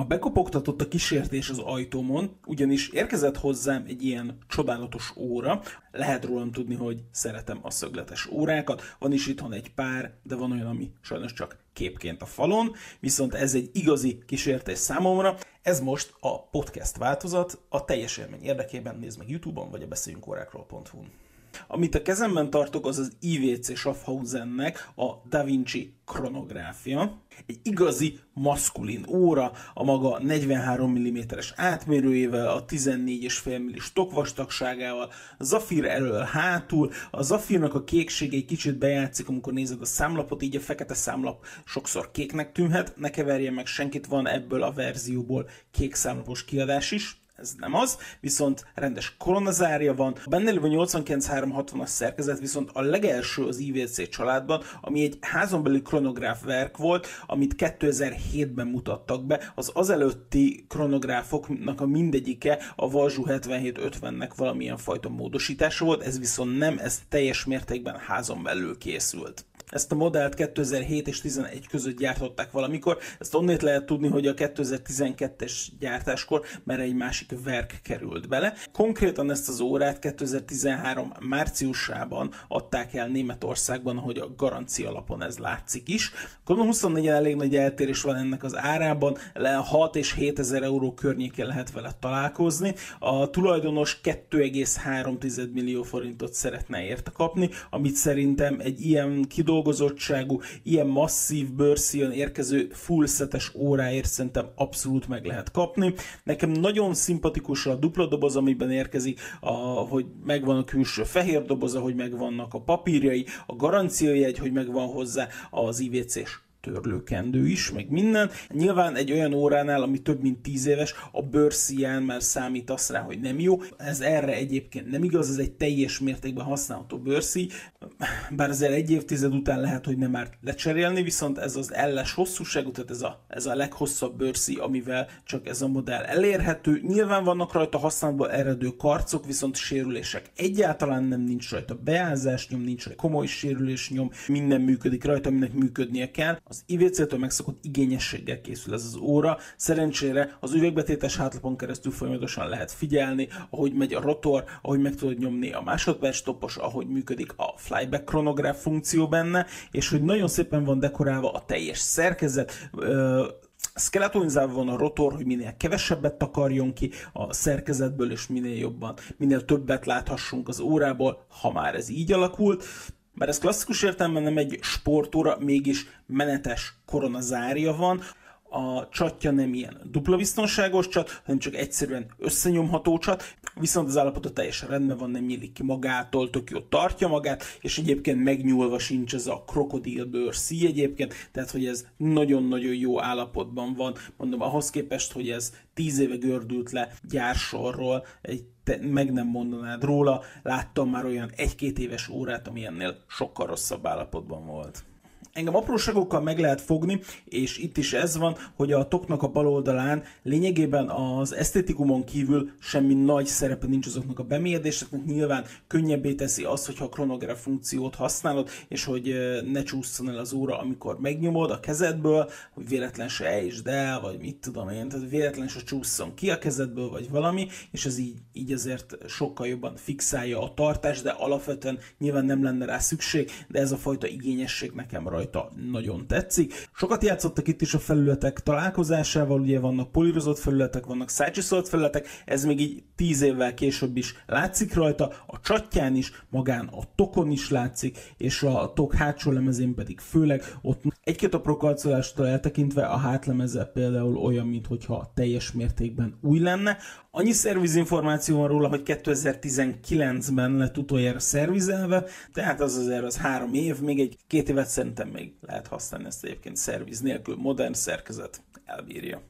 Ma bekopogtatott a kísértés az ajtómon, ugyanis érkezett hozzám egy ilyen csodálatos óra. Lehet rólam tudni, hogy szeretem a szögletes órákat. Van is itthon egy pár, de van olyan, ami sajnos csak képként a falon, viszont ez egy igazi kísértés számomra. Ez most a podcast változat, a teljes élmény érdekében nézd meg YouTube-on, vagy a beszéljünk órákról.hu-n. Amit a kezemben tartok, az az IVC Schaffhausennek a Da Vinci kronográfia. Egy igazi maszkulin óra, a maga 43 mm-es átmérőjével, a 14,5 mm stokvastagságával, a zafír elől hátul, a zafírnak a kéksége egy kicsit bejátszik, amikor nézed a számlapot, így a fekete számlap sokszor kéknek tűnhet, ne keverje meg senkit, van ebből a verzióból kék számlapos kiadás is, ez nem az, viszont rendes koronazárja van. A benne lévő 89360-as szerkezet viszont a legelső az IVC családban, ami egy házon belüli kronográf verk volt, amit 2007-ben mutattak be. Az azelőtti kronográfoknak a mindegyike a Valzsú 7750-nek valamilyen fajta módosítása volt, ez viszont nem, ez teljes mértékben házon belül készült. Ezt a modellt 2007 és 2011 között gyártották valamikor. Ezt onnét lehet tudni, hogy a 2012-es gyártáskor már egy másik verk került bele. Konkrétan ezt az órát 2013 márciusában adták el Németországban, ahogy a garancia alapon ez látszik is. Gondolom 24 elég nagy eltérés van ennek az árában, le 6 és 7 ezer euró környékén lehet vele találkozni. A tulajdonos 2,3 millió forintot szeretne érte kapni, amit szerintem egy ilyen kidolgozás kidolgozottságú, ilyen masszív bőrszíjon érkező full setes óráért szerintem abszolút meg lehet kapni. Nekem nagyon szimpatikus a dupla doboz, amiben érkezik, a, hogy megvan a külső fehér doboza, hogy megvannak a papírjai, a garanciajegy, hogy megvan hozzá az IVC-s törlőkendő is, meg minden. Nyilván egy olyan óránál, ami több mint 10 éves, a bőrszíján már számít azt rá, hogy nem jó. Ez erre egyébként nem igaz, ez egy teljes mértékben használható bőrszíj, bár azért egy évtized után lehet, hogy nem már lecserélni, viszont ez az elles hosszúságú, tehát ez a, ez a leghosszabb bőrszíj, amivel csak ez a modell elérhető. Nyilván vannak rajta használatból eredő karcok, viszont sérülések egyáltalán nem nincs rajta beázás nyom, nincs rajta komoly sérülés nyom, minden működik rajta, aminek működnie kell az IVC-től megszokott igényességgel készül ez az óra. Szerencsére az üvegbetétes hátlapon keresztül folyamatosan lehet figyelni, ahogy megy a rotor, ahogy meg tudod nyomni a másodperc topos, ahogy működik a flyback kronográf funkció benne, és hogy nagyon szépen van dekorálva a teljes szerkezet, skeletonizálva van a rotor, hogy minél kevesebbet takarjon ki a szerkezetből, és minél jobban, minél többet láthassunk az órából, ha már ez így alakult. Mert ez klasszikus értelemben nem egy sportóra, mégis menetes koronazárja van, a csatja nem ilyen dupla biztonságos csat, hanem csak egyszerűen összenyomható csat, viszont az állapota teljesen rendben van, nem nyílik ki magától, tök jó tartja magát, és egyébként megnyúlva sincs ez a krokodilbőr szí egyébként, tehát hogy ez nagyon-nagyon jó állapotban van, mondom, ahhoz képest, hogy ez tíz éve gördült le gyársorról, egy te meg nem mondanád róla, láttam már olyan egy-két éves órát, ami ennél sokkal rosszabb állapotban volt. Engem apróságokkal meg lehet fogni, és itt is ez van, hogy a toknak a bal oldalán lényegében az esztétikumon kívül semmi nagy szerepe nincs azoknak a bemérdéseknek, nyilván könnyebbé teszi azt, hogyha a kronograf funkciót használod, és hogy ne csúszson el az óra, amikor megnyomod a kezedből, hogy véletlen se el, vagy mit tudom én, tehát véletlen se csúszson ki a kezedből, vagy valami, és ez így, így azért sokkal jobban fixálja a tartást, de alapvetően nyilván nem lenne rá szükség, de ez a fajta igényesség nekem rajta rajta nagyon tetszik. Sokat játszottak itt is a felületek találkozásával, ugye vannak polírozott felületek, vannak szácsiszolt felületek, ez még így tíz évvel később is látszik rajta, a csatján is, magán a tokon is látszik, és a tok hátsó lemezén pedig főleg ott egy-két apró kalcolástól eltekintve a hátlemeze például olyan, mintha teljes mértékben új lenne. Annyi szervizinformáció van róla, hogy 2019-ben lett utoljára szervizelve, tehát az azért az három év, még egy két évet szerintem még lehet használni ezt egyébként szerviz nélkül, modern szerkezet elbírja.